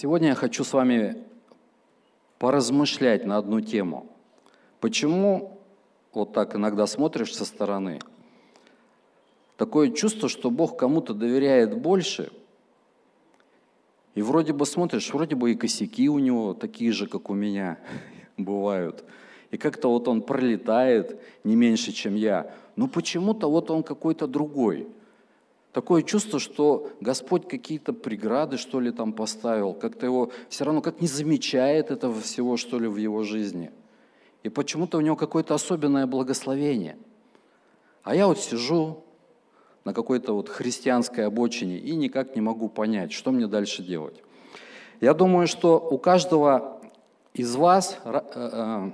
Сегодня я хочу с вами поразмышлять на одну тему. Почему вот так иногда смотришь со стороны, такое чувство, что Бог кому-то доверяет больше, и вроде бы смотришь, вроде бы и косяки у него такие же, как у меня бывают. И как-то вот он пролетает не меньше, чем я. Но почему-то вот он какой-то другой – Такое чувство, что Господь какие-то преграды, что ли, там поставил, как-то его все равно как не замечает этого всего, что ли, в его жизни. И почему-то у него какое-то особенное благословение. А я вот сижу на какой-то вот христианской обочине и никак не могу понять, что мне дальше делать. Я думаю, что у каждого из вас э, э,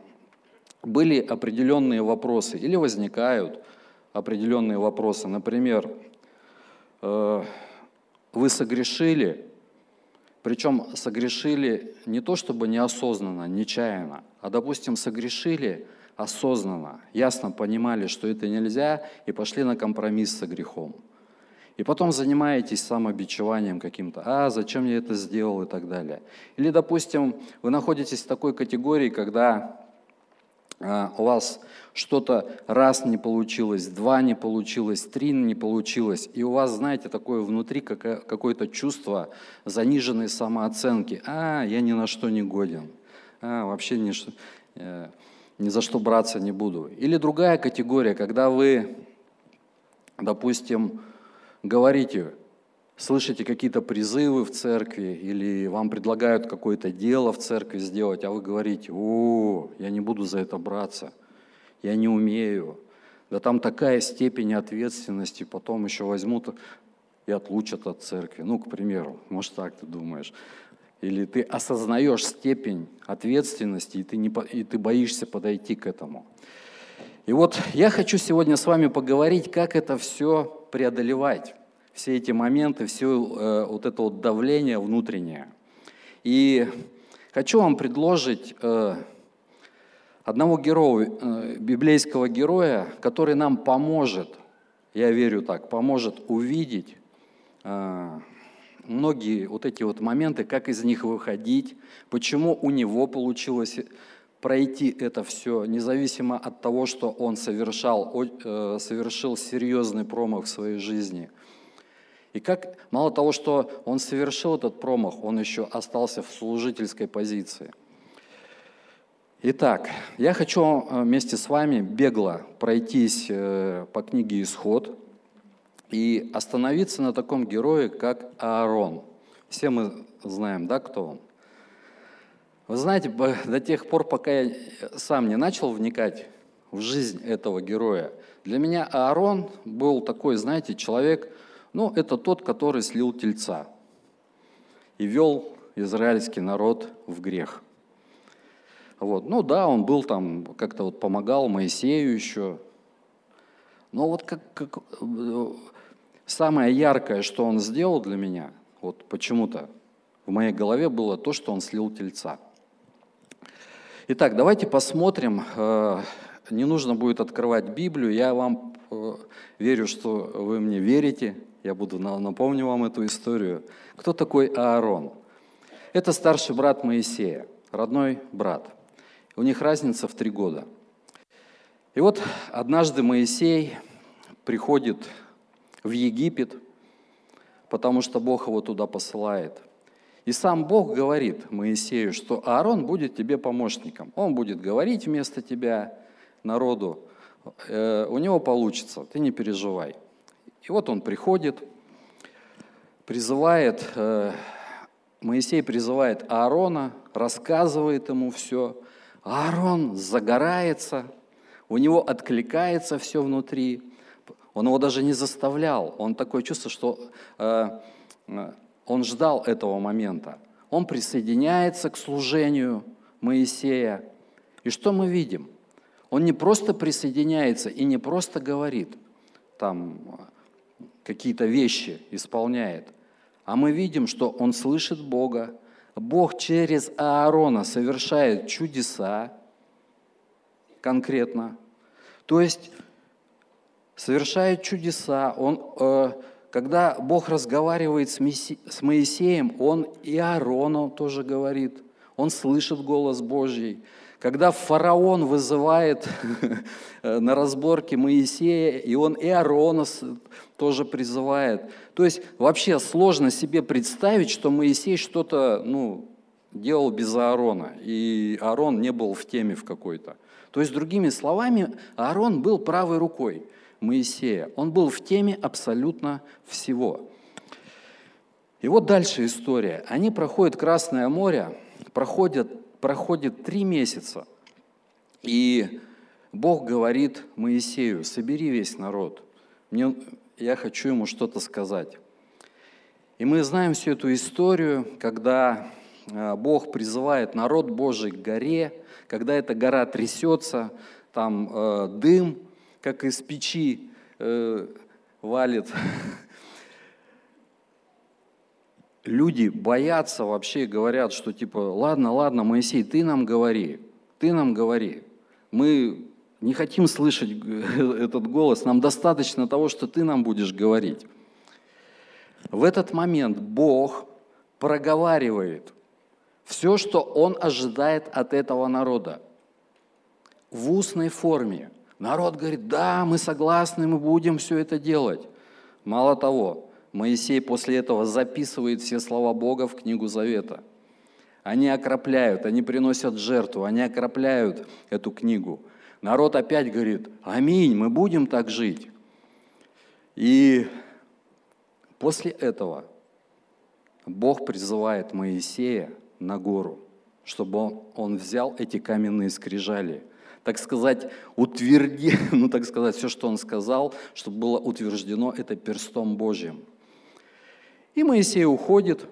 были определенные вопросы или возникают определенные вопросы. Например, Э, вы согрешили, причем согрешили не то чтобы неосознанно, нечаянно, а, допустим, согрешили осознанно, ясно понимали, что это нельзя, и пошли на компромисс со грехом. И потом занимаетесь самобичеванием каким-то, а зачем я это сделал и так далее. Или, допустим, вы находитесь в такой категории, когда у вас что-то раз не получилось, два не получилось, три не получилось, и у вас, знаете, такое внутри какое-то чувство заниженной самооценки. А, я ни на что не годен. А, вообще ни, э, ни за что браться не буду. Или другая категория, когда вы, допустим, говорите, слышите какие-то призывы в церкви, или вам предлагают какое-то дело в церкви сделать, а вы говорите, о, я не буду за это браться, я не умею. Да там такая степень ответственности, потом еще возьмут и отлучат от церкви. Ну, к примеру, может так ты думаешь. Или ты осознаешь степень ответственности, и ты, не, и ты боишься подойти к этому. И вот я хочу сегодня с вами поговорить, как это все преодолевать все эти моменты, все э, вот это вот давление внутреннее. И хочу вам предложить э, одного героя, э, библейского героя, который нам поможет, я верю так, поможет увидеть многие вот эти вот моменты, как из них выходить, почему у него получилось пройти это все, независимо от того, что он совершал, совершил серьезный промах в своей жизни – и как, мало того, что он совершил этот промах, он еще остался в служительской позиции. Итак, я хочу э, вместе с вами бегло пройтись э, по книге «Исход» и остановиться на таком герое, как Аарон. Все мы знаем, да, кто он? Вы знаете, до тех пор, пока я сам не начал вникать в жизнь этого героя, для меня Аарон был такой, знаете, человек – ну, это тот, который слил тельца и вел израильский народ в грех. Вот. Ну да, он был там, как-то вот помогал Моисею еще. Но вот как, как, самое яркое, что он сделал для меня, вот почему-то в моей голове было то, что он слил тельца. Итак, давайте посмотрим. Э, не нужно будет открывать Библию. Я вам э, верю, что вы мне верите. Я буду напомню вам эту историю. Кто такой Аарон? Это старший брат Моисея, родной брат. У них разница в три года. И вот однажды Моисей приходит в Египет, потому что Бог его туда посылает. И сам Бог говорит Моисею, что Аарон будет тебе помощником. Он будет говорить вместо тебя народу. Э, у него получится, ты не переживай. И вот он приходит, призывает, э, Моисей призывает Аарона, рассказывает ему все. Аарон загорается, у него откликается все внутри. Он его даже не заставлял. Он такое чувство, что э, он ждал этого момента. Он присоединяется к служению Моисея. И что мы видим? Он не просто присоединяется и не просто говорит, там, какие-то вещи исполняет, а мы видим, что он слышит Бога. Бог через Аарона совершает чудеса конкретно. То есть совершает чудеса, он э, когда Бог разговаривает с Моисеем, Он и Аарону тоже говорит, он слышит голос Божий. Когда фараон вызывает на разборке Моисея, и он и Аарона тоже призывает. То есть вообще сложно себе представить, что Моисей что-то ну, делал без Аарона, и Аарон не был в теме в какой-то. То есть, другими словами, Аарон был правой рукой Моисея. Он был в теме абсолютно всего. И вот дальше история. Они проходят Красное море, проходят, проходит три месяца, и Бог говорит Моисею, собери весь народ. Мне, я хочу ему что-то сказать. И мы знаем всю эту историю, когда а, Бог призывает народ Божий к горе, когда эта гора трясется, там э, дым, как из печи, э, валит. Люди боятся вообще, говорят, что типа, ладно, ладно, Моисей, ты нам говори, ты нам говори. Мы не хотим слышать этот голос, нам достаточно того, что ты нам будешь говорить. В этот момент Бог проговаривает все, что Он ожидает от этого народа в устной форме. Народ говорит, да, мы согласны, мы будем все это делать. Мало того, Моисей после этого записывает все слова Бога в книгу Завета. Они окропляют, они приносят жертву, они окропляют эту книгу. Народ опять говорит, аминь, мы будем так жить. И после этого Бог призывает Моисея на гору, чтобы он взял эти каменные скрижали, так сказать, утверди, ну так сказать, все, что он сказал, чтобы было утверждено это перстом Божьим. И Моисей уходит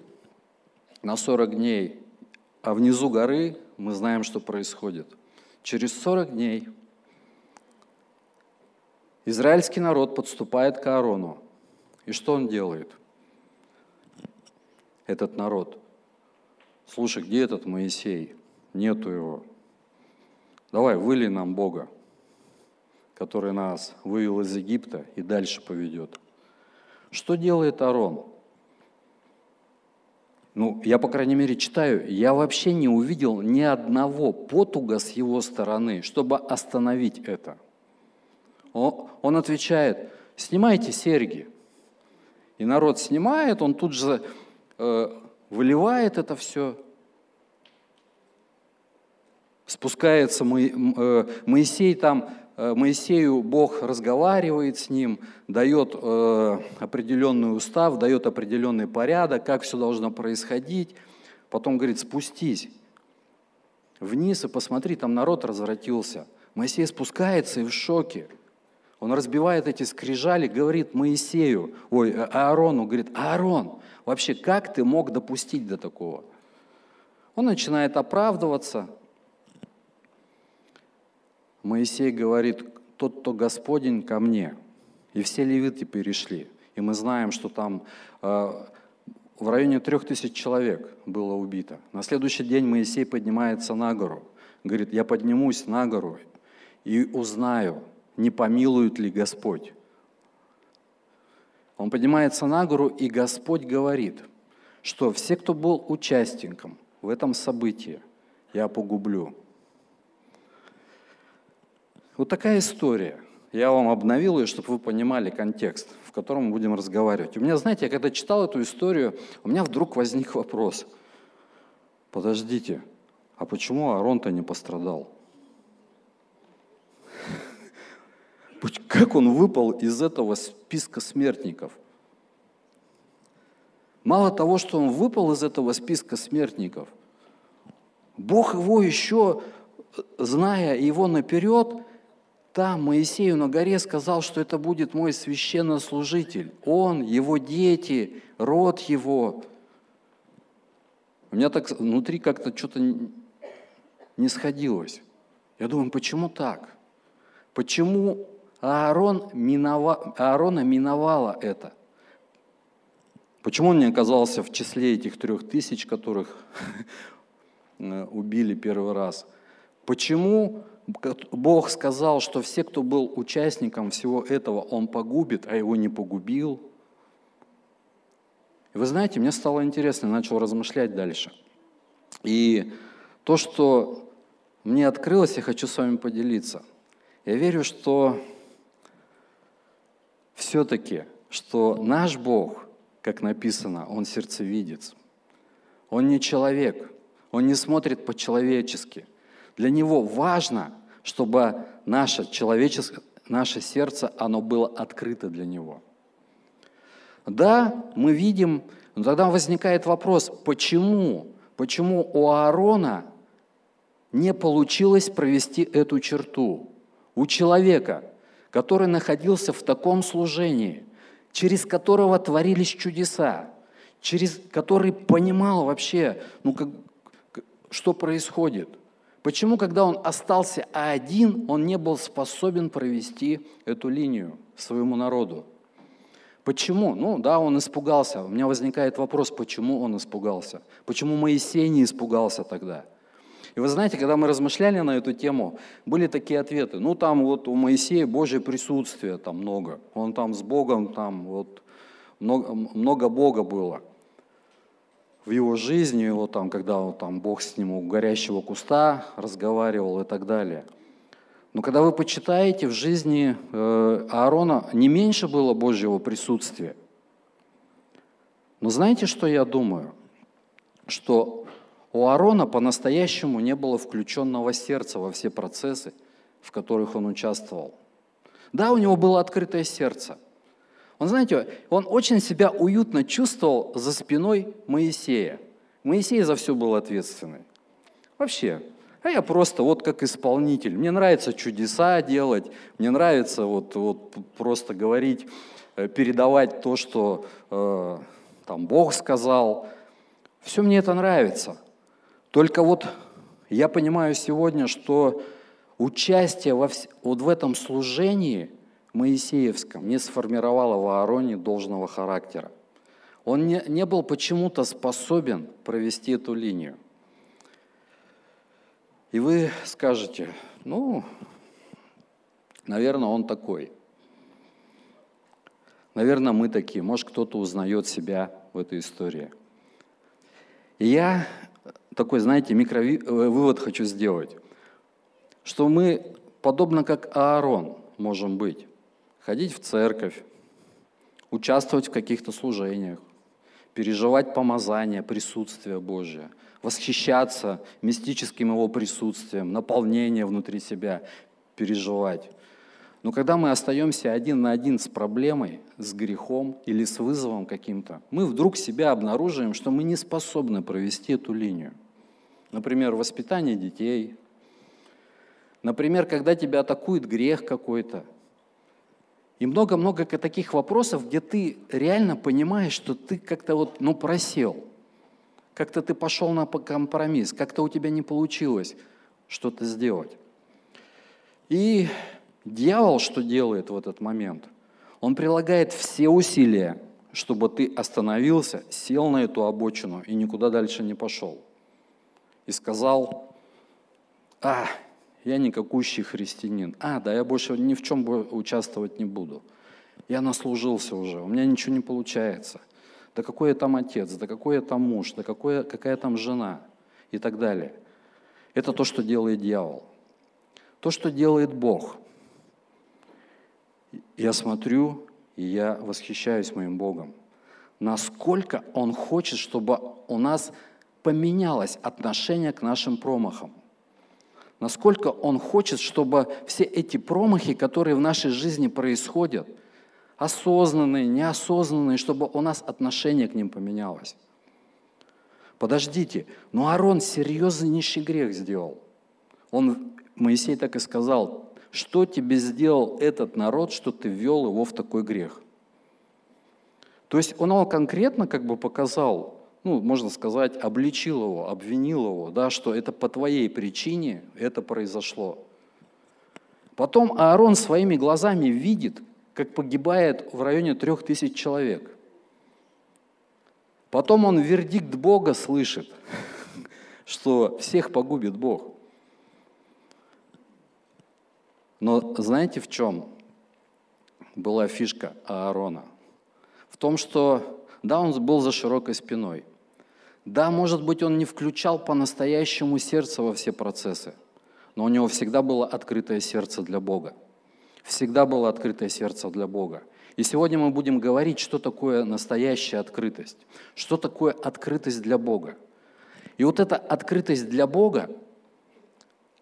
на 40 дней, а внизу горы мы знаем, что происходит. Через 40 дней израильский народ подступает к Аарону. И что он делает? Этот народ – слушай, где этот Моисей? Нету его. Давай, выли нам Бога, который нас вывел из Египта и дальше поведет. Что делает Аарон? Ну, я, по крайней мере, читаю, я вообще не увидел ни одного потуга с его стороны, чтобы остановить это. Он, отвечает, снимайте серьги. И народ снимает, он тут же э, выливает это все. Спускается э, Моисей там, Моисею Бог разговаривает с ним, дает э, определенный устав, дает определенный порядок, как все должно происходить. Потом говорит, спустись вниз и посмотри, там народ развратился. Моисей спускается и в шоке. Он разбивает эти скрижали, говорит Моисею, ой, Аарону, говорит, Аарон, Вообще, как ты мог допустить до такого? Он начинает оправдываться. Моисей говорит, тот, кто Господень, ко мне. И все левиты перешли. И мы знаем, что там э, в районе трех тысяч человек было убито. На следующий день Моисей поднимается на гору. Говорит, я поднимусь на гору и узнаю, не помилует ли Господь. Он поднимается на гору, и Господь говорит, что все, кто был участником в этом событии, я погублю. Вот такая история. Я вам обновил ее, чтобы вы понимали контекст, в котором мы будем разговаривать. У меня, знаете, я когда читал эту историю, у меня вдруг возник вопрос. Подождите, а почему Аарон-то не пострадал? Как он выпал из этого списка смертников? Мало того, что он выпал из этого списка смертников, Бог его еще, зная его наперед, там Моисею на горе сказал, что это будет мой священнослужитель. Он, его дети, род его. У меня так внутри как-то что-то не сходилось. Я думаю, почему так? Почему Аарон минова, Аарона миновало это. Почему он не оказался в числе этих трех тысяч, которых э, убили первый раз? Почему Бог сказал, что все, кто был участником всего этого, он погубит, а его не погубил? И вы знаете, мне стало интересно, я начал размышлять дальше. И то, что мне открылось, я хочу с вами поделиться. Я верю, что все-таки, что наш Бог, как написано, Он сердцевидец. Он не человек, Он не смотрит по-человечески. Для Него важно, чтобы наше человеческое, наше сердце, оно было открыто для Него. Да, мы видим, но тогда возникает вопрос, почему, почему у Аарона не получилось провести эту черту? У человека, который находился в таком служении, через которого творились чудеса, через который понимал вообще, ну, как, что происходит. Почему, когда он остался один, он не был способен провести эту линию своему народу? Почему? Ну да, он испугался. У меня возникает вопрос, почему он испугался? Почему Моисей не испугался тогда? И вы знаете, когда мы размышляли на эту тему, были такие ответы. Ну там вот у Моисея Божье присутствие там много. Он там с Богом, там вот много, много Бога было в его жизни, его там, когда вот, там, Бог с ним у горящего куста разговаривал и так далее. Но когда вы почитаете, в жизни э, Аарона не меньше было Божьего присутствия. Но знаете, что я думаю? Что у Аарона по-настоящему не было включенного сердца во все процессы, в которых он участвовал. Да, у него было открытое сердце – он, знаете, он очень себя уютно чувствовал за спиной Моисея. Моисей за все был ответственный. Вообще. А я просто вот как исполнитель. Мне нравится чудеса делать, мне нравится вот, вот просто говорить, э, передавать то, что э, там Бог сказал. Все мне это нравится. Только вот я понимаю сегодня, что участие во, вот в этом служении – Моисеевском не сформировало в Аароне должного характера. Он не, не был почему-то способен провести эту линию. И вы скажете, ну, наверное, он такой. Наверное, мы такие. Может, кто-то узнает себя в этой истории. И я такой, знаете, микровывод э, хочу сделать, что мы, подобно как Аарон, можем быть ходить в церковь, участвовать в каких-то служениях, переживать помазание, присутствие Божие, восхищаться мистическим Его присутствием, наполнение внутри себя переживать. Но когда мы остаемся один на один с проблемой, с грехом или с вызовом каким-то, мы вдруг себя обнаруживаем, что мы не способны провести эту линию. Например, воспитание детей. Например, когда тебя атакует грех какой-то – и много-много таких вопросов, где ты реально понимаешь, что ты как-то вот, ну, просел. Как-то ты пошел на компромисс, как-то у тебя не получилось что-то сделать. И дьявол что делает в этот момент? Он прилагает все усилия, чтобы ты остановился, сел на эту обочину и никуда дальше не пошел. И сказал, а, я никакущий христианин. А, да, я больше ни в чем участвовать не буду. Я наслужился уже, у меня ничего не получается. Да какой я там отец, да какой я там муж, да какой, какая там жена и так далее. Это то, что делает дьявол. То, что делает Бог. Я смотрю, и я восхищаюсь моим Богом. Насколько Он хочет, чтобы у нас поменялось отношение к нашим промахам насколько Он хочет, чтобы все эти промахи, которые в нашей жизни происходят, осознанные, неосознанные, чтобы у нас отношение к ним поменялось. Подождите, но Аарон серьезнейший грех сделал. Он, Моисей так и сказал, что тебе сделал этот народ, что ты ввел его в такой грех? То есть он конкретно как бы показал, ну, можно сказать, обличил его, обвинил его, да, что это по твоей причине это произошло. Потом Аарон своими глазами видит, как погибает в районе трех тысяч человек. Потом он вердикт Бога слышит, что всех погубит Бог. Но знаете в чем была фишка Аарона? В том, что Да, он был за широкой спиной. Да, может быть, он не включал по-настоящему сердце во все процессы, но у него всегда было открытое сердце для Бога. Всегда было открытое сердце для Бога. И сегодня мы будем говорить, что такое настоящая открытость, что такое открытость для Бога. И вот эта открытость для Бога,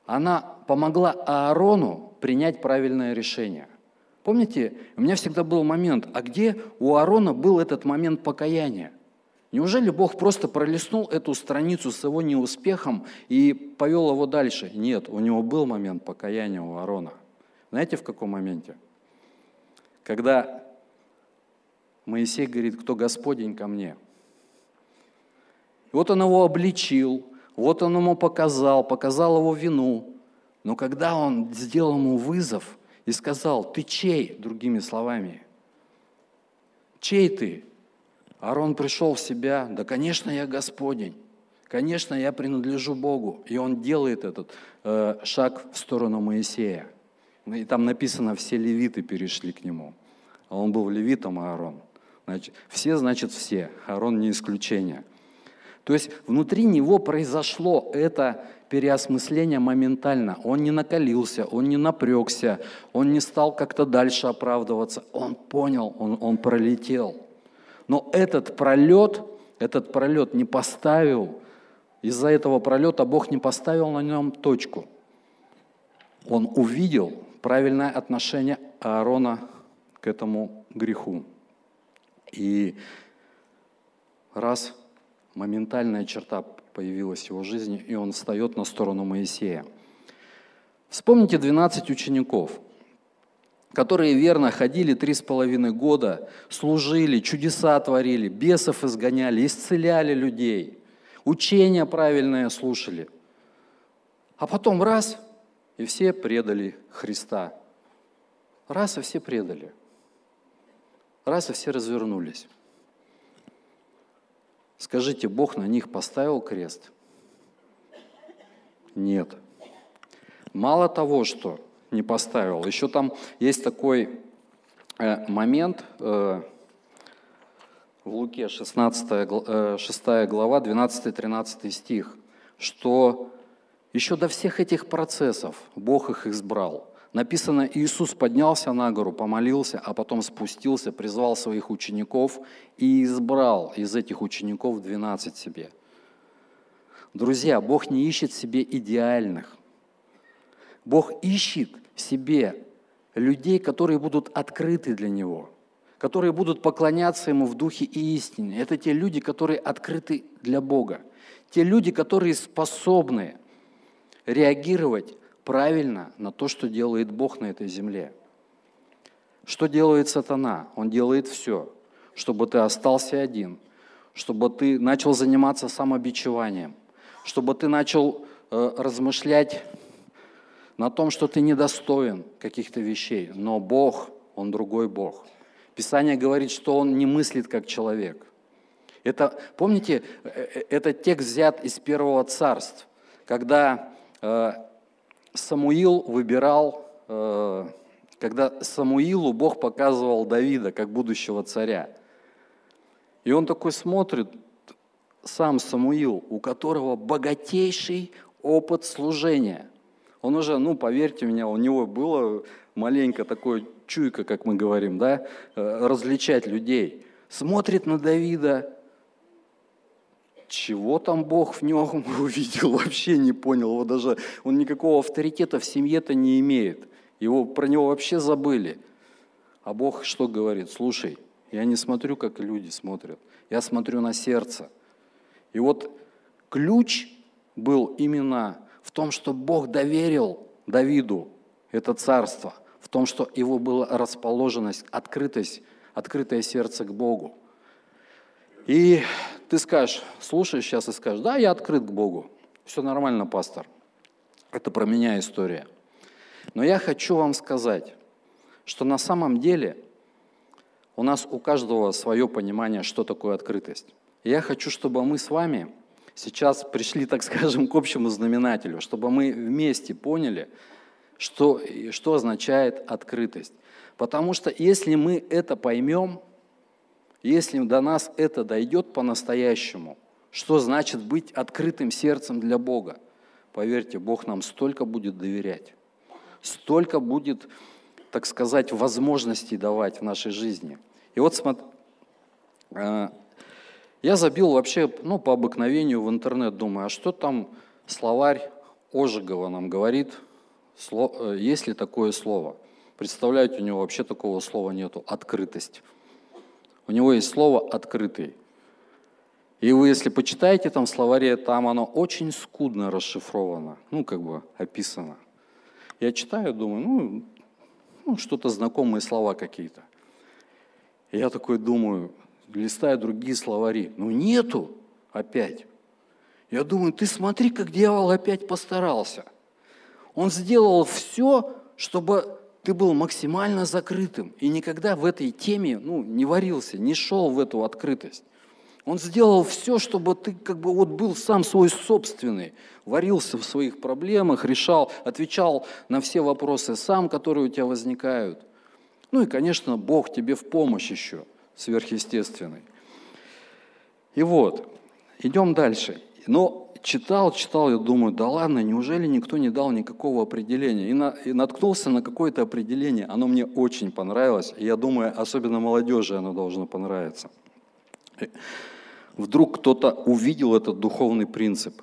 она помогла Аарону принять правильное решение. Помните, у меня всегда был момент, а где у Аарона был этот момент покаяния? Неужели Бог просто пролистнул эту страницу с его неуспехом и повел его дальше? Нет, у него был момент покаяния у Аарона. Знаете, в каком моменте? Когда Моисей говорит, кто Господень ко мне. Вот он его обличил, вот он ему показал, показал его вину. Но когда он сделал ему вызов и сказал, ты чей, другими словами, чей ты? Аарон пришел в себя, да, конечно, я Господень, конечно, я принадлежу Богу. И он делает этот э, шаг в сторону Моисея. И там написано, все левиты перешли к нему. А он был левитом, Аарон. Значит, все, значит, все. Аарон не исключение. То есть внутри него произошло это переосмысление моментально. Он не накалился, он не напрягся, он не стал как-то дальше оправдываться. Он понял, он, он пролетел. Но этот пролет, этот пролет не поставил, из-за этого пролета Бог не поставил на нем точку. Он увидел правильное отношение Аарона к этому греху. И раз моментальная черта появилась в его жизни, и он встает на сторону Моисея. Вспомните 12 учеников, которые верно ходили три с половиной года, служили, чудеса творили, бесов изгоняли, исцеляли людей, учения правильные слушали. А потом раз, и все предали Христа. Раз, и все предали. Раз, и все развернулись. Скажите, Бог на них поставил крест? Нет. Мало того, что не поставил, еще там есть такой э, момент э, в Луке 16, 6 э, глава, 12-13 стих, что еще до всех этих процессов Бог их избрал. Написано, Иисус поднялся на гору, помолился, а потом спустился, призвал своих учеников и избрал из этих учеников 12 себе. Друзья, Бог не ищет себе идеальных. Бог ищет себе людей, которые будут открыты для Него, которые будут поклоняться Ему в духе и истине. Это те люди, которые открыты для Бога. Те люди, которые способны реагировать правильно на то, что делает Бог на этой земле. Что делает сатана? Он делает все, чтобы ты остался один, чтобы ты начал заниматься самобичеванием, чтобы ты начал э, размышлять на том, что ты недостоин каких-то вещей. Но Бог, Он другой Бог. Писание говорит, что Он не мыслит как человек. Это, помните, э, этот текст взят из первого царств, когда э, Самуил выбирал, э, когда Самуилу Бог показывал Давида как будущего царя. И он такой смотрит, сам Самуил, у которого богатейший опыт служения. Он уже, ну, поверьте мне, у него было маленько такое чуйка, как мы говорим, да, э, различать людей. Смотрит на Давида, чего там Бог в нем увидел, вообще не понял. Его даже, он никакого авторитета в семье-то не имеет. Его, про него вообще забыли. А Бог что говорит? Слушай, я не смотрю, как люди смотрят. Я смотрю на сердце. И вот ключ был именно в том, что Бог доверил Давиду это царство, в том, что его была расположенность, открытость, открытое сердце к Богу. И ты скажешь, слушаешь сейчас и скажешь, да, я открыт к Богу. Все нормально, пастор. Это про меня история. Но я хочу вам сказать, что на самом деле у нас у каждого свое понимание, что такое открытость. И я хочу, чтобы мы с вами сейчас пришли, так скажем, к общему знаменателю, чтобы мы вместе поняли, что, что означает открытость. Потому что если мы это поймем, Если до нас это дойдет по-настоящему, что значит быть открытым сердцем для Бога? Поверьте, Бог нам столько будет доверять, столько будет, так сказать, возможностей давать в нашей жизни. И вот смотри, э, я забил вообще, ну, по обыкновению в интернет, думаю, а что там словарь Ожегова нам говорит, э, есть ли такое слово? Представляете, у него вообще такого слова нету, открытость. У него есть слово «открытый». И вы, если почитаете там словаре, там оно очень скудно расшифровано, ну, как бы описано. Я читаю, думаю, ну, ну что-то знакомые слова какие-то. я такой думаю, листаю другие словари, ну нету опять. Я думаю, ты смотри, как дьявол опять постарался. Он сделал все, чтобы ты был максимально закрытым и никогда в этой теме ну, не варился, не шел в эту открытость. Он сделал все, чтобы ты как бы вот был сам свой собственный, варился в своих проблемах, решал, отвечал на все вопросы сам, которые у тебя возникают. Ну и, конечно, Бог тебе в помощь еще, сверхъестественный. И вот, идем дальше. Но читал, читал, я думаю, да ладно, неужели никто не дал никакого определения? И, на, и наткнулся на какое-то определение, оно мне очень понравилось, и я думаю, особенно молодежи оно должно понравиться. Вдруг кто-то увидел этот духовный принцип.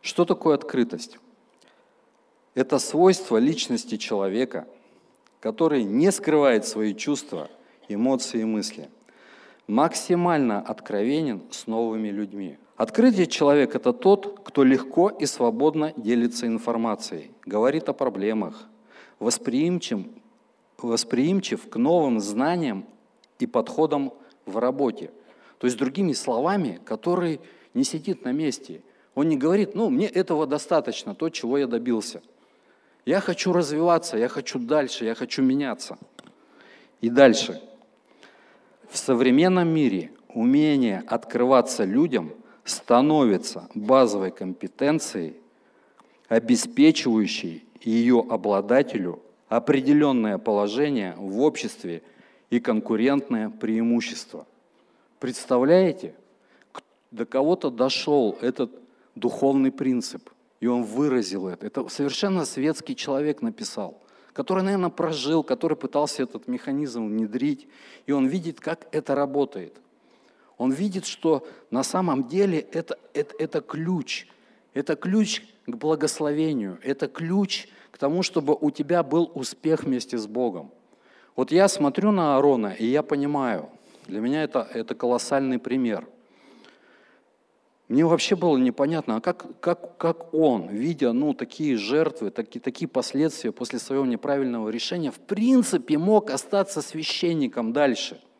Что такое открытость? Это свойство личности человека, который не скрывает свои чувства, эмоции и мысли. Максимально откровенен с новыми людьми. Открытие человек – это тот, кто легко и свободно делится информацией, говорит о проблемах, восприимчив, восприимчив к новым знаниям и подходам в работе. То есть, другими словами, который не сидит на месте. Он не говорит, ну, мне этого достаточно, то, чего я добился. Я хочу развиваться, я хочу дальше, я хочу меняться. И дальше. В современном мире умение открываться людям – становится базовой компетенцией, обеспечивающей ее обладателю определенное положение в обществе и конкурентное преимущество. Представляете, до кого-то дошел этот духовный принцип, и он выразил это. Это совершенно светский человек написал, который, наверное, прожил, который пытался этот механизм внедрить, и он видит, как это работает – он видит, что на самом деле это, это, это ключ. Это ключ к благословению. Это ключ к тому, чтобы у тебя был успех вместе с Богом. Вот я смотрю на Аарона, и я понимаю, для меня это, это колоссальный пример. Мне вообще было непонятно, а как, как, как он, видя ну, такие жертвы, такие, такие последствия после своего неправильного решения, в принципе мог остаться священником дальше –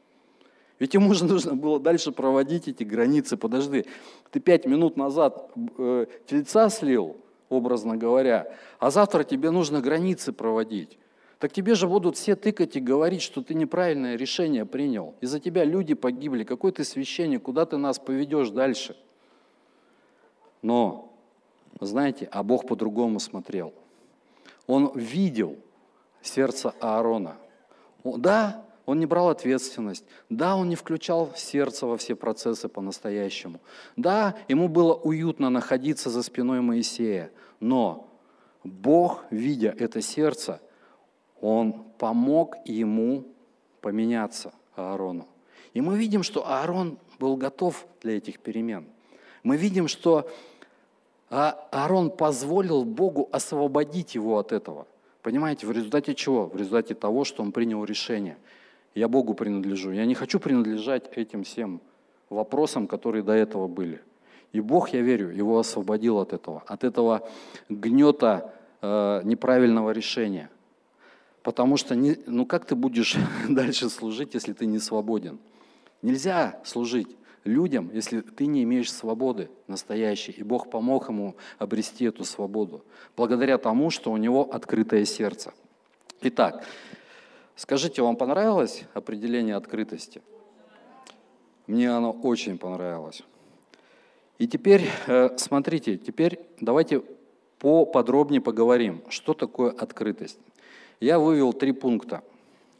ведь ему же нужно было дальше проводить эти границы. Подожди, ты пять минут назад э, тельца слил, образно говоря, а завтра тебе нужно границы проводить. Так тебе же будут все тыкать и говорить, что ты неправильное решение принял. Из-за тебя люди погибли. Какой ты священник, куда ты нас поведешь дальше? Но, знаете, а Бог по-другому смотрел. Он видел сердце Аарона. Да, он не брал ответственность. Да, он не включал сердце во все процессы по-настоящему. Да, ему было уютно находиться за спиной Моисея. Но Бог, видя это сердце, он помог ему поменяться Аарону. И мы видим, что Аарон был готов для этих перемен. Мы видим, что а, Аарон позволил Богу освободить его от этого. Понимаете, в результате чего? В результате того, что он принял решение – я Богу принадлежу. Я не хочу принадлежать этим всем вопросам, которые до этого были. И Бог, я верю, его освободил от этого, от этого гнета э, неправильного решения. Потому что, не, ну как ты будешь дальше служить, если ты не свободен? Нельзя служить людям, если ты не имеешь свободы настоящей. И Бог помог ему обрести эту свободу, благодаря тому, что у него открытое сердце. Итак, Скажите, вам понравилось определение открытости? Мне оно очень понравилось. И теперь, э, смотрите, теперь давайте поподробнее поговорим, что такое открытость. Я вывел три пункта,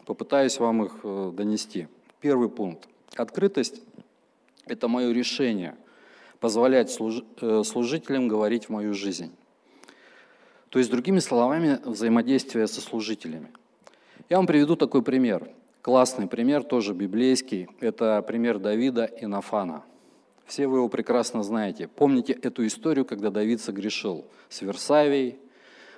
попытаюсь вам их э, донести. Первый пункт. Открытость – это мое решение позволять служ... Э, служителям говорить в мою жизнь. То есть, другими словами, взаимодействие со служителями. Я вам приведу такой пример. Классный пример, тоже библейский. Это пример Давида и Нафана. Все вы его прекрасно знаете. Помните эту историю, когда Давид согрешил с Версавией,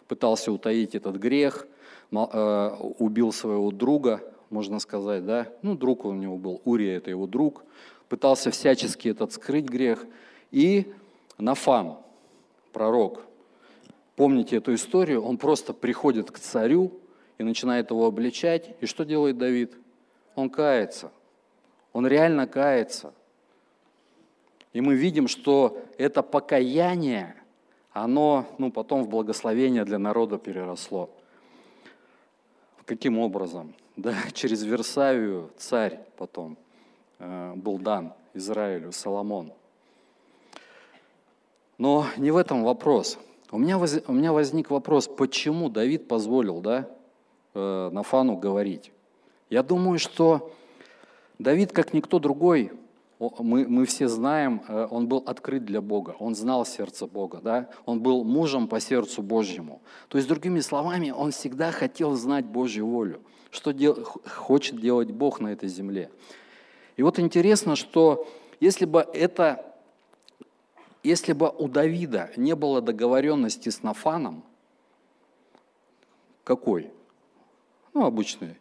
пытался утаить этот грех, э, убил своего друга, можно сказать, да? Ну, друг у него был, Урия – это его друг. Пытался всячески этот скрыть грех. И Нафан, пророк, помните эту историю, он просто приходит к царю и начинает его обличать. И что делает Давид? Он кается. Он реально кается. И мы видим, что это покаяние, оно ну, потом в благословение для народа переросло. Каким образом? Да, через Версавию царь потом был дан Израилю, Соломон. Но не в этом вопрос. У меня, воз, у меня возник вопрос, почему Давид позволил да, э, Нафану говорить. Я думаю, что Давид, как никто другой, мы, мы все знаем, э, он был открыт для Бога, он знал сердце Бога, да? он был мужем по сердцу Божьему. То есть, другими словами, он всегда хотел знать Божью волю, что дел, хочет делать Бог на этой земле. И вот интересно, что если бы это, если бы у Давида не было договоренности с Нафаном, какой? Ну, обычный.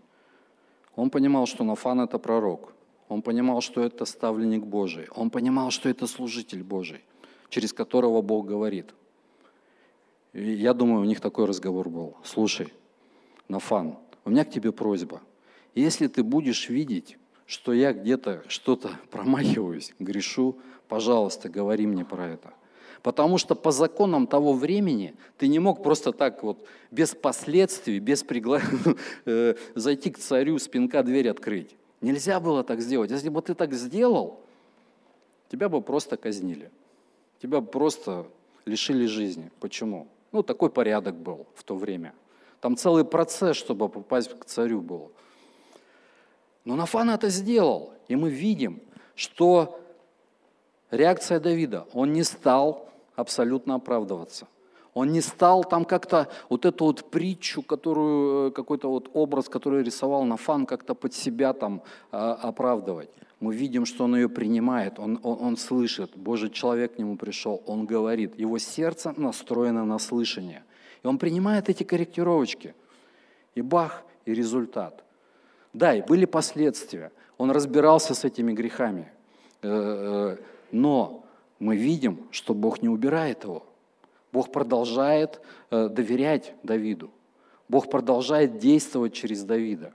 Он понимал, что Нафан – это пророк. Он понимал, что это ставленник Божий. Он понимал, что это служитель Божий, через которого Бог говорит. И я думаю, у них такой разговор был. Слушай, Нафан, у меня к тебе просьба. Если ты будешь видеть, что я где-то что-то промахиваюсь, грешу, пожалуйста, говори мне про это. Потому что по законам того времени ты не мог просто так вот без последствий, без пригла... Э, зайти к царю, спинка дверь открыть. Нельзя было так сделать. Если бы ты так сделал, тебя бы просто казнили. Тебя бы просто лишили жизни. Почему? Ну, такой порядок был в то время. Там целый процесс, чтобы попасть к царю был. Но Нафан это сделал. И мы видим, что реакция Давида, он не стал абсолютно оправдываться. Он не стал там как-то вот эту вот притчу, которую, э, какой-то вот образ, который рисовал Нафан, как-то под себя там а, оправдывать. Мы видим, что он ее принимает, он, он, он слышит, Божий человек к нему пришел, он говорит, его сердце настроено на слышание. И он принимает эти корректировочки. И бах, и результат. Да, и были последствия. Он разбирался с этими грехами. Э, э, но мы видим, что Бог не убирает его. Бог продолжает э, доверять Давиду. Бог продолжает действовать через Давида.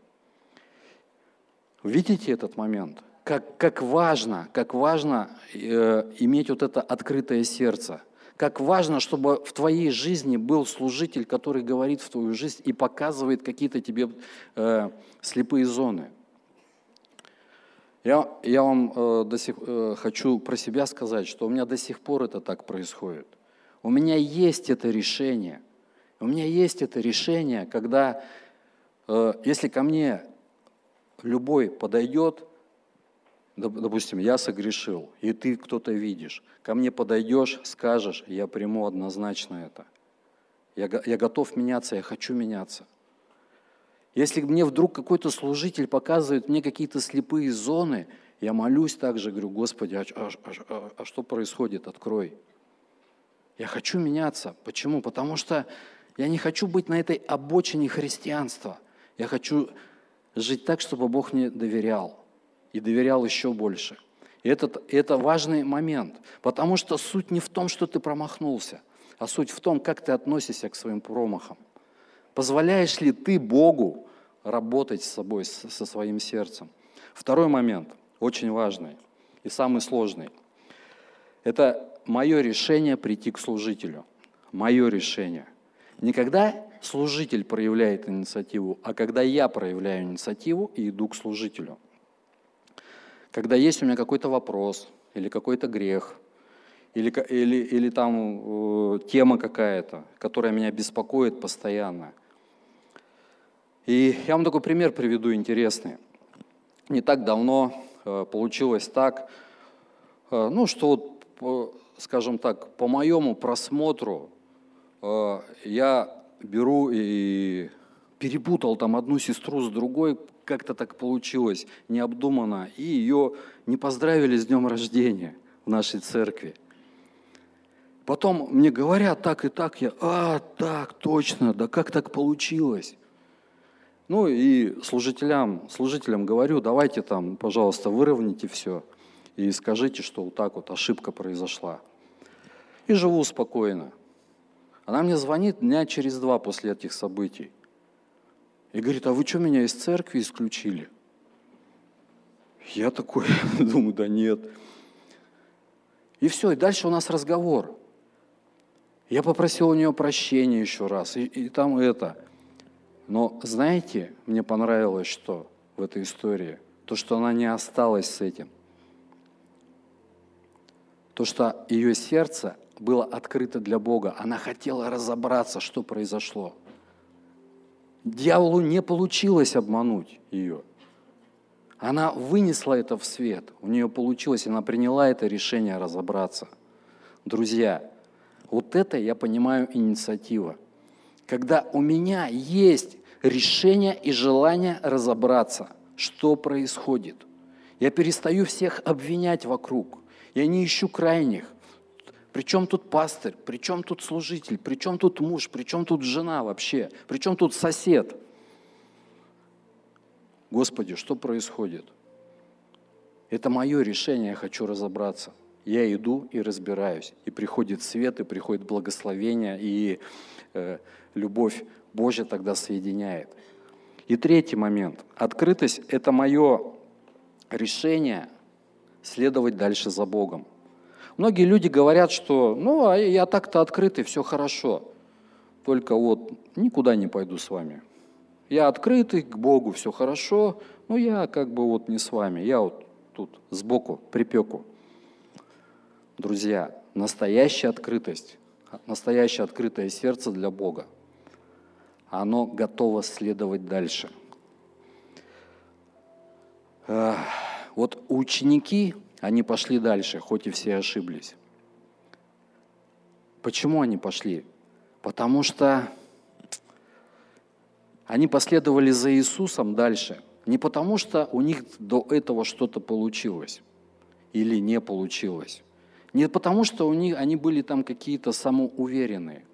Видите этот момент? Как, как важно, как важно э, иметь вот это открытое сердце. Как важно, чтобы в твоей жизни был служитель, который говорит в твою жизнь и показывает какие-то тебе э, слепые зоны. Я, я вам э, до сих, э, хочу про себя сказать, что у меня до сих пор это так происходит. У меня есть это решение. У меня есть это решение, когда, э, если ко мне любой подойдет, допустим, я согрешил, и ты кто-то видишь, ко мне подойдешь, скажешь, я приму однозначно это. Я, я готов меняться, я хочу меняться – если мне вдруг какой-то служитель показывает мне какие-то слепые зоны, я молюсь также, говорю, Господи, а, а, а, а что происходит? Открой. Я хочу меняться. Почему? Потому что я не хочу быть на этой обочине христианства. Я хочу жить так, чтобы Бог мне доверял. И доверял еще больше. И это, это важный момент. Потому что суть не в том, что ты промахнулся, а суть в том, как ты относишься к своим промахам. Позволяешь ли ты Богу работать с собой, со своим сердцем. Второй момент, очень важный и самый сложный. Это мое решение прийти к служителю. Мое решение. Не когда служитель проявляет инициативу, а когда я проявляю инициативу и иду к служителю. Когда есть у меня какой-то вопрос или какой-то грех, или, или, или там э, тема какая-то, которая меня беспокоит постоянно – и я вам такой пример приведу интересный. Не так давно э, получилось так, э, ну, что вот, скажем так, по моему просмотру я беру и перепутал там одну сестру с другой, как-то так получилось, необдуманно, и ее не поздравили с днем рождения в нашей церкви. Потом мне говорят так и так, я, а, так, точно, да как так получилось? Ну и служителям, служителям говорю, давайте там, пожалуйста, выровняйте все и скажите, что вот так вот ошибка произошла. И живу спокойно. Она мне звонит дня через два после этих событий. И говорит, а вы что, меня из церкви исключили? Я такой думаю, да нет. И все, и дальше у нас разговор. Я попросил у нее прощения еще раз, и, и там это. Но знаете, мне понравилось что в этой истории? То, что она не осталась с этим. То, что ее сердце было открыто для Бога. Она хотела разобраться, что произошло. Дьяволу не получилось обмануть ее. Она вынесла это в свет, у нее получилось, она приняла это решение разобраться. Друзья, вот это я понимаю инициатива. Когда у меня есть решение и желание разобраться, что происходит. Я перестаю всех обвинять вокруг. Я не ищу крайних. Причем тут пастырь, причем тут служитель, причем тут муж, причем тут жена вообще, причем тут сосед. Господи, что происходит? Это мое решение, я хочу разобраться. Я иду и разбираюсь. И приходит свет, и приходит благословение, и э, любовь Божья тогда соединяет. И третий момент. Открытость – это мое решение следовать дальше за Богом. Многие люди говорят, что ну, а я так-то открытый, все хорошо. Только вот никуда не пойду с вами. Я открытый к Богу, все хорошо, но я как бы вот не с вами. Я вот тут сбоку припеку. Друзья, настоящая открытость, настоящее открытое сердце для Бога, оно готово следовать дальше. Вот ученики они пошли дальше, хоть и все ошиблись. Почему они пошли? Потому что они последовали за Иисусом дальше. Не потому что у них до этого что-то получилось или не получилось. Не потому что у них, они были там какие-то самоуверенные.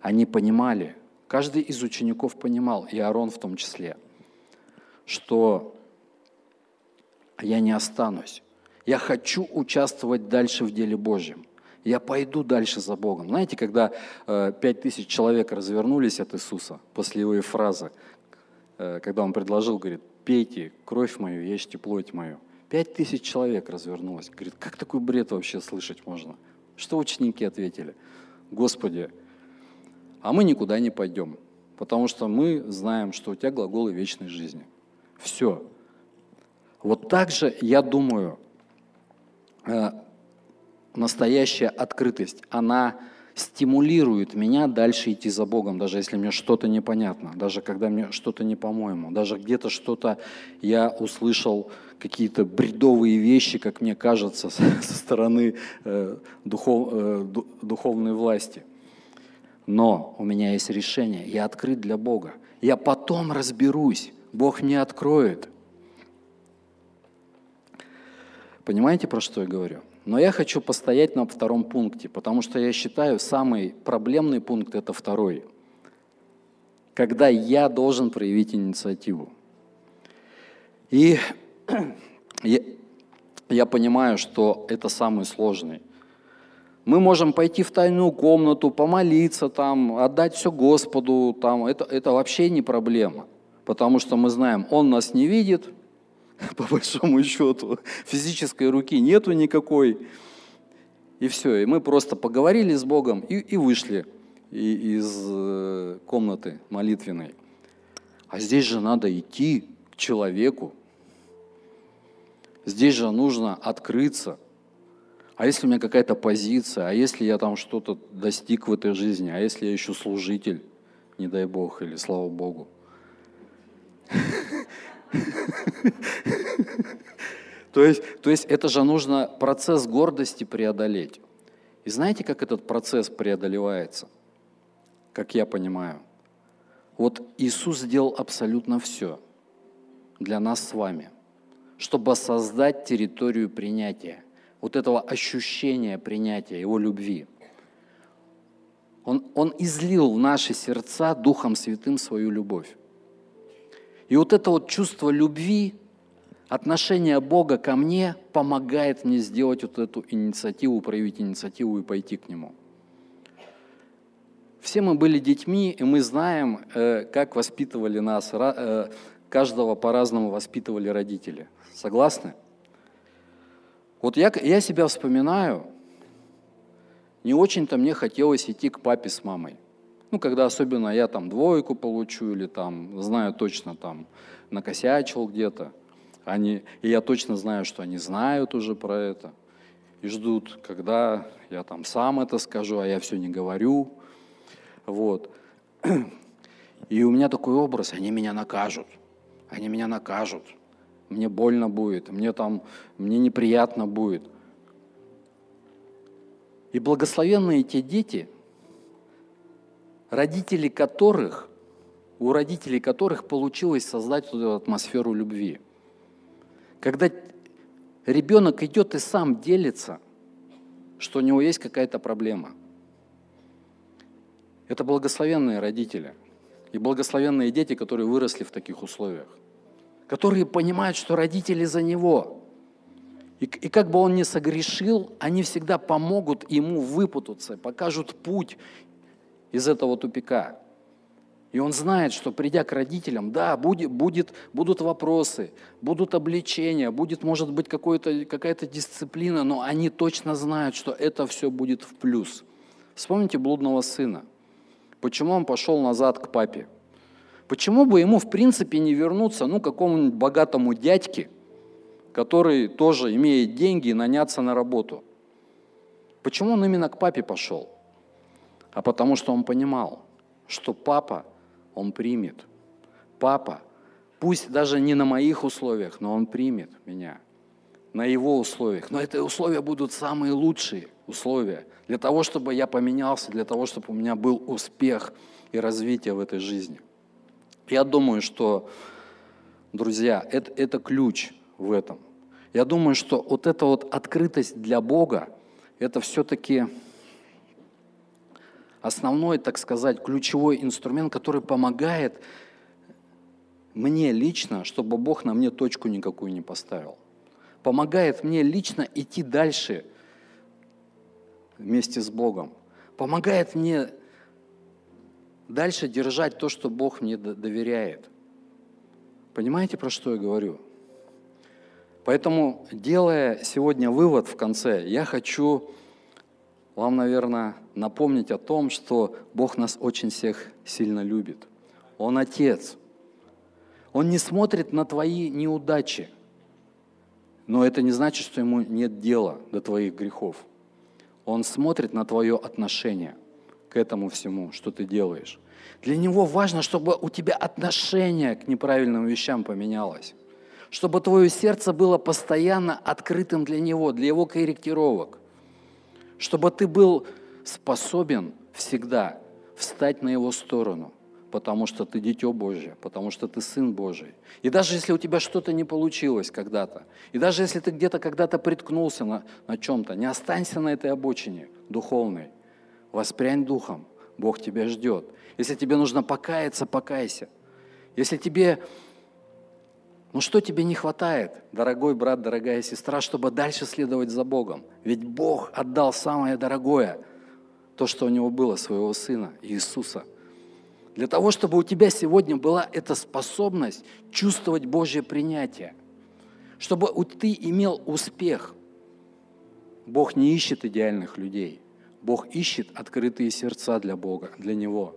Они понимали, каждый из учеников понимал, и Аарон в том числе, что я не останусь. Я хочу участвовать дальше в деле Божьем. Я пойду дальше за Богом. Знаете, когда э, пять тысяч человек развернулись от Иисуса после его фразы, э, когда он предложил, говорит, пейте кровь мою, ешьте плоть мою. Пять тысяч человек развернулось. Говорит, как такой бред вообще слышать можно? Что ученики ответили? Господи, а мы никуда не пойдем, потому что мы знаем, что у тебя глаголы вечной жизни. Все. Вот так же, я думаю, настоящая открытость, она стимулирует меня дальше идти за Богом, даже если мне что-то непонятно, даже когда мне что-то не по-моему, даже где-то что-то я услышал, какие-то бредовые вещи, как мне кажется, со стороны э, духов, э, духовной власти. Но у меня есть решение, я открыт для Бога. Я потом разберусь, Бог мне откроет – Понимаете, про что я говорю? Но я хочу постоять на втором пункте, потому что я считаю, самый проблемный пункт – это второй. Когда я должен проявить инициативу. И я, я понимаю, что это самый сложный. Мы можем пойти в тайную комнату, помолиться там, отдать все Господу, там, это, это вообще не проблема. Потому что мы знаем, Он нас не видит, по большому счету. Физической руки нету никакой. И все. И мы просто поговорили с Богом и, и вышли из э, комнаты молитвенной. А здесь же надо идти к человеку. Здесь же нужно открыться. А если у меня какая-то позиция, а если я там что-то достиг в этой жизни, а если я еще служитель, не дай Бог, или слава Богу. То есть, то есть это же нужно процесс гордости преодолеть. И знаете, как этот процесс преодолевается? Как я понимаю. Вот Иисус сделал абсолютно все для нас с вами, чтобы создать территорию принятия, вот этого ощущения принятия, Его любви. Он, он излил в наши сердца Духом Святым свою любовь. И вот это вот чувство любви, отношение Бога ко мне помогает мне сделать вот эту инициативу, проявить инициативу и пойти к Нему. Все мы были детьми, и мы знаем, э, как воспитывали нас, э, каждого по-разному воспитывали родители. Согласны? Вот я, я себя вспоминаю, не очень-то мне хотелось идти к папе с мамой. Ну, когда особенно я там двойку получу или там, знаю точно, там, накосячил где-то. Они, и я точно знаю, что они знают уже про это. И ждут, когда я там сам это скажу, а я все не говорю. Вот. И у меня такой образ, они меня накажут. Они меня накажут. Мне больно будет, мне там, мне неприятно будет. И благословенные те дети, родители которых, у родителей которых получилось создать эту атмосферу любви. Когда ребенок идет и сам делится, что у него есть какая-то проблема. Это благословенные родители и благословенные дети, которые выросли в таких условиях, которые понимают, что родители за него. И, и как бы он ни согрешил, они всегда помогут ему выпутаться, покажут путь из этого тупика. И он знает, что придя к родителям, да, будет, будет, будут вопросы, будут обличения, будет, может быть, какая-то дисциплина, но они точно знают, что это все будет в плюс. Вспомните блудного сына. Почему он пошел назад к папе? Почему бы ему, в принципе, не вернуться, ну, какому-нибудь богатому дядьке, который тоже имеет деньги, и наняться на работу? Почему он именно к папе пошел? А потому что он понимал, что папа, он примет. Папа, пусть даже не на моих условиях, но он примет меня на его условиях. Но эти условия будут самые лучшие условия для того, чтобы я поменялся, для того, чтобы у меня был успех и развитие в этой жизни. Я думаю, что, друзья, это, это ключ в этом. Я думаю, что вот эта вот открытость для Бога, это все-таки основной, так сказать, ключевой инструмент, который помогает мне лично, чтобы Бог на мне точку никакую не поставил. Помогает мне лично идти дальше вместе с Богом. Помогает мне дальше держать то, что Бог мне доверяет. Понимаете, про что я говорю? Поэтому, делая сегодня вывод в конце, я хочу вам, наверное, напомнить о том, что Бог нас очень всех сильно любит. Он Отец. Он не смотрит на твои неудачи, но это не значит, что ему нет дела до твоих грехов. Он смотрит на твое отношение к этому всему, что ты делаешь. Для него важно, чтобы у тебя отношение к неправильным вещам поменялось. Чтобы твое сердце было постоянно открытым для него, для его корректировок чтобы ты был способен всегда встать на его сторону, потому что ты дитё Божье, потому что ты Сын Божий. И даже если у тебя что-то не получилось когда-то, и даже если ты где-то когда-то приткнулся на, на чем-то, не останься на этой обочине духовной. Воспрянь духом, Бог тебя ждет. Если тебе нужно покаяться, покайся. Если тебе ну что тебе не хватает, дорогой брат, дорогая сестра, чтобы дальше следовать за Богом? Ведь Бог отдал самое дорогое, то, что у него было, своего Сына, Иисуса. Для того, чтобы у тебя сегодня была эта способность чувствовать Божье принятие, чтобы ты имел успех. Бог не ищет идеальных людей. Бог ищет открытые сердца для Бога, для Него.